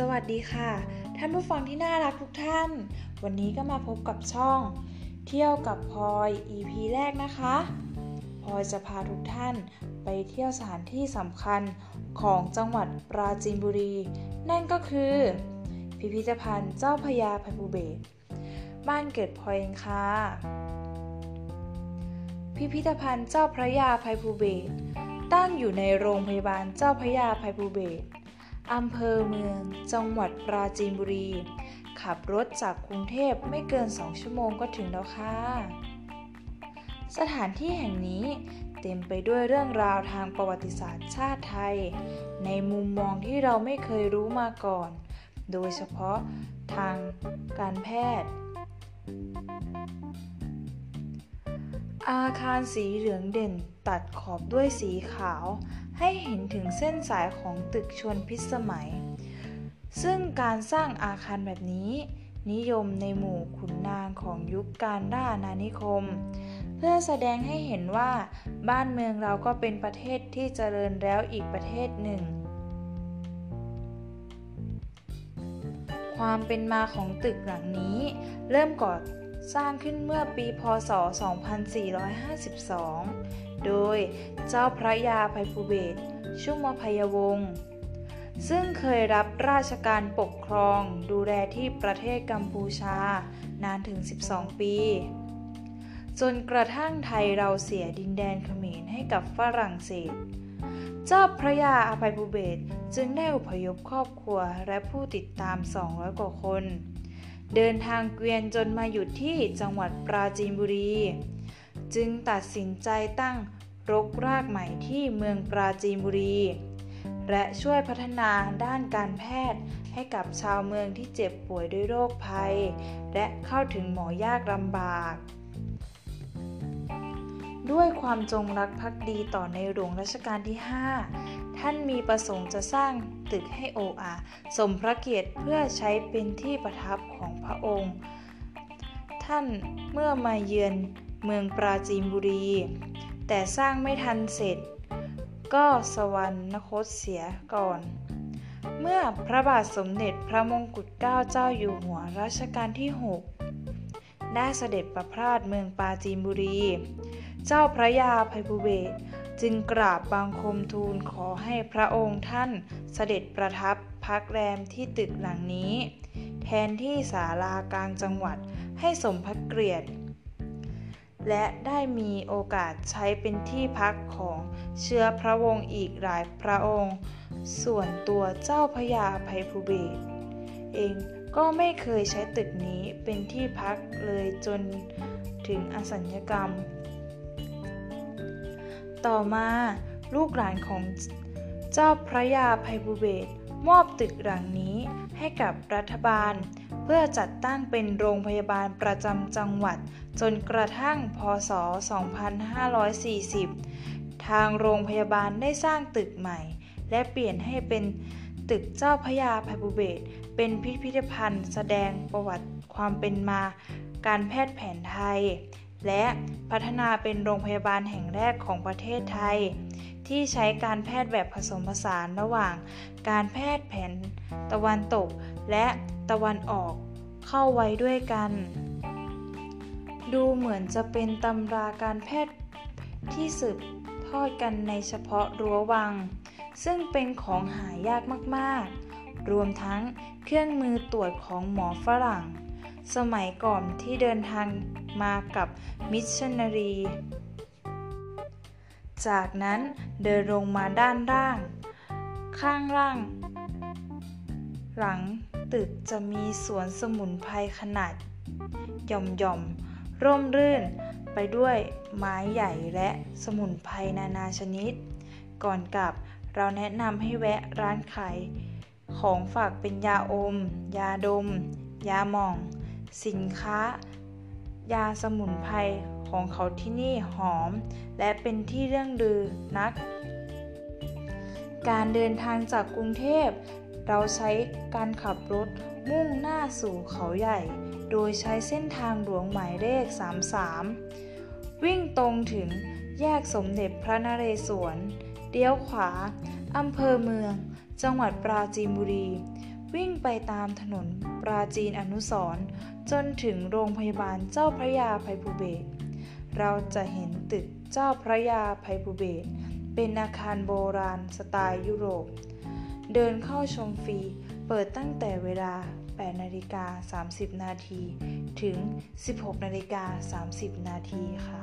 สวัสดีค่ะ ท่านผู้ฟังที่น่ารักทุกท่าน วันนี้ก็มาพบกับช่อง เที่ยวกับพลอย EP แรกนะคะพลอยจะพาทุกท่านไปเที่ยวสถานที่สำคัญของจังหวัดปราจีนบุรี นั่นก็คือ พิพิธภัณฑ์เจ้าพยาภัยภูเบศบ้านเกิดพลอยเองค่ะ พิพิธภัณฑ์เจ้าพระยาภัยภูเบศตั้งอยู่ในโรงพยาบาลเจ้าพระยาภัยภูเบศ อำเภอเมือง จังหวัดปราจีนบุรี ขับรถจากกรุงเทพไม่เกิน 2 ชั่วโมงก็ถึงแล้วค่ะ สถานที่แห่งนี้เต็มไปด้วยเรื่องราวทางประวัติศาสตร์ชาติไทย ในมุมมองที่เราไม่เคยรู้มาก่อน โดยเฉพาะทางการแพทย์ อาคารสีเหลืองเด่นตัดขอบด้วยสีขาว ให้เห็นถึงเส้นสายของตึกชนพิสมัย ซึ่งการสร้างอาคารแบบนี้ นิยมในหมู่ขุนนางของยุคการล่าอาณานิคม เพื่อแสดงให้เห็นว่าบ้านเมืองเราก็เป็นประเทศที่เจริญแล้วอีกประเทศหนึ่ง ความเป็นมาของตึกหลังนี้ เริ่มก่อ สร้างขึ้นเมื่อปีพศ 2452 โดยเจ้าพระยาภัยภูเบศชุ่มพยวงศ์ซึ่งเคยรับราชการปกครองดูแลที่ประเทศกัมพูชานานถึง 12 ปี จนกระทั่งไทยเราเสียดินแดนเขมรให้กับฝรั่งเศส เจ้าพระยาอภัยภูเบศจึงได้อพยพครอบครัวและผู้ติดตาม 200 กว่าคน เดินทางเกวียนจนมาหยุดที่จังหวัดปราจีนบุรี จึงตัดสินใจตั้งรกรากใหม่ที่เมืองปราจีนบุรี และช่วยพัฒนาด้านการแพทย์ให้กับชาวเมืองที่เจ็บป่วยด้วยโรคภัย และเข้าถึงหมอยากลำบาก ด้วยความจงรักภักดีต่อในหลวงรัชกาลที่ 5 ท่านมีประสงค์จะสร้างตึกให้โออาสมพระเกียรติเพื่อใช้เป็นที่ประทับของพระองค์ ท่านเมื่อมาเยือนเมืองปราจีนบุรี แต่สร้างไม่ทันเสร็จ ก็สวรรคตเสียก่อน เมื่อพระบาทสมเด็จพระมงกุฎเกล้าเจ้าอยู่หัวรัชกาลที่ 6 ได้เสด็จประพาสเมืองปราจีนบุรี เจ้าพระยาภัยภูเบศ จึงกราบบังคมทูลขอให้พระองค์ท่านเสด็จประทับพักแรมที่ตึกหลังนี้ แทนที่ศาลากลางจังหวัดให้สมพระเกียรติและได้มีโอกาสใช้เป็นที่พักของเชื้อพระวงศ์อีกหลายพระองค์ ส่วนตัวเจ้าพระยาภัยภูเบศเองก็ไม่เคยใช้ตึกนี้เป็นที่พักเลยจนถึงอสัญกรรม ต่อมา ลูกหลานของเจ้าพระยาภัยภูเบศมอบตึกหลังนี้ให้กับรัฐบาล เพื่อจัดตั้งเป็นโรงพยาบาลประจำจังหวัด จนกระทั่งพศ 2540 ทางโรงพยาบาลได้สร้างตึกใหม่ และเปลี่ยนให้เป็นตึกเจ้าพระยาภัยภูเบศเป็นพิพิธภัณฑ์แสดงประวัติความเป็นมา การแพทย์แผนไทย และพัฒนาเป็นโรงพยาบาลแห่งแรกของประเทศไทย ที่ใช้การแพทย์แบบผสมผสานระหว่าง การแพทย์แผนตะวันตกและตะวันออกเข้าไว้ด้วยกัน ดูเหมือนจะเป็นตำราการแพทย์ที่สืบทอดกันในเฉพาะรั้ววัง ซึ่งเป็นของหายากมาก ๆ รวมทั้งเครื่องมือตรวจของหมอฝรั่ง สมัยก่อนที่เดินทางมากับมิชชันนารี จากนั้นเดินลงมาด้านล่าง ข้างล่าง หลังตึกจะมีสวนสมุนไพรขนาด หย่อมๆ ร่มรื่นไปด้วยไม้ใหญ่และสมุนไพรนานาชนิด ก่อนกลับเราแนะนำให้แวะร้านขายของฝากเป็นยาอม ยาดม ยาหม่อง สินค้า ยาสมุนไพรของเขาที่นี่หอม และเป็นที่เรื่องลือนัก การเดินทางจากกรุงเทพ เราใช้การขับรถมุ่งหน้าสู่เขาใหญ่ โดยใช้เส้นทางหลวงหมายเลข 33 วิ่งตรงถึงแยกสมเด็จพระนเรศวรเลี้ยวขวาอำเภอเมือง จังหวัดปราจีนบุรี วิ่งไปตามถนนปราจีนอนุสร์จนถึงโรงพยาบาลเจ้าพระยาภัยภูเบศเราจะเห็นตึกเจ้าพระยาภัยภูเบศเป็นอาคารโบราณสไตล์ยุโรป เดินเข้าชมฟรี เปิดตั้งแต่เวลา 8 นาฬิกา 30 นาที ถึง 16 นาฬิกา 30 นาทีค่ะ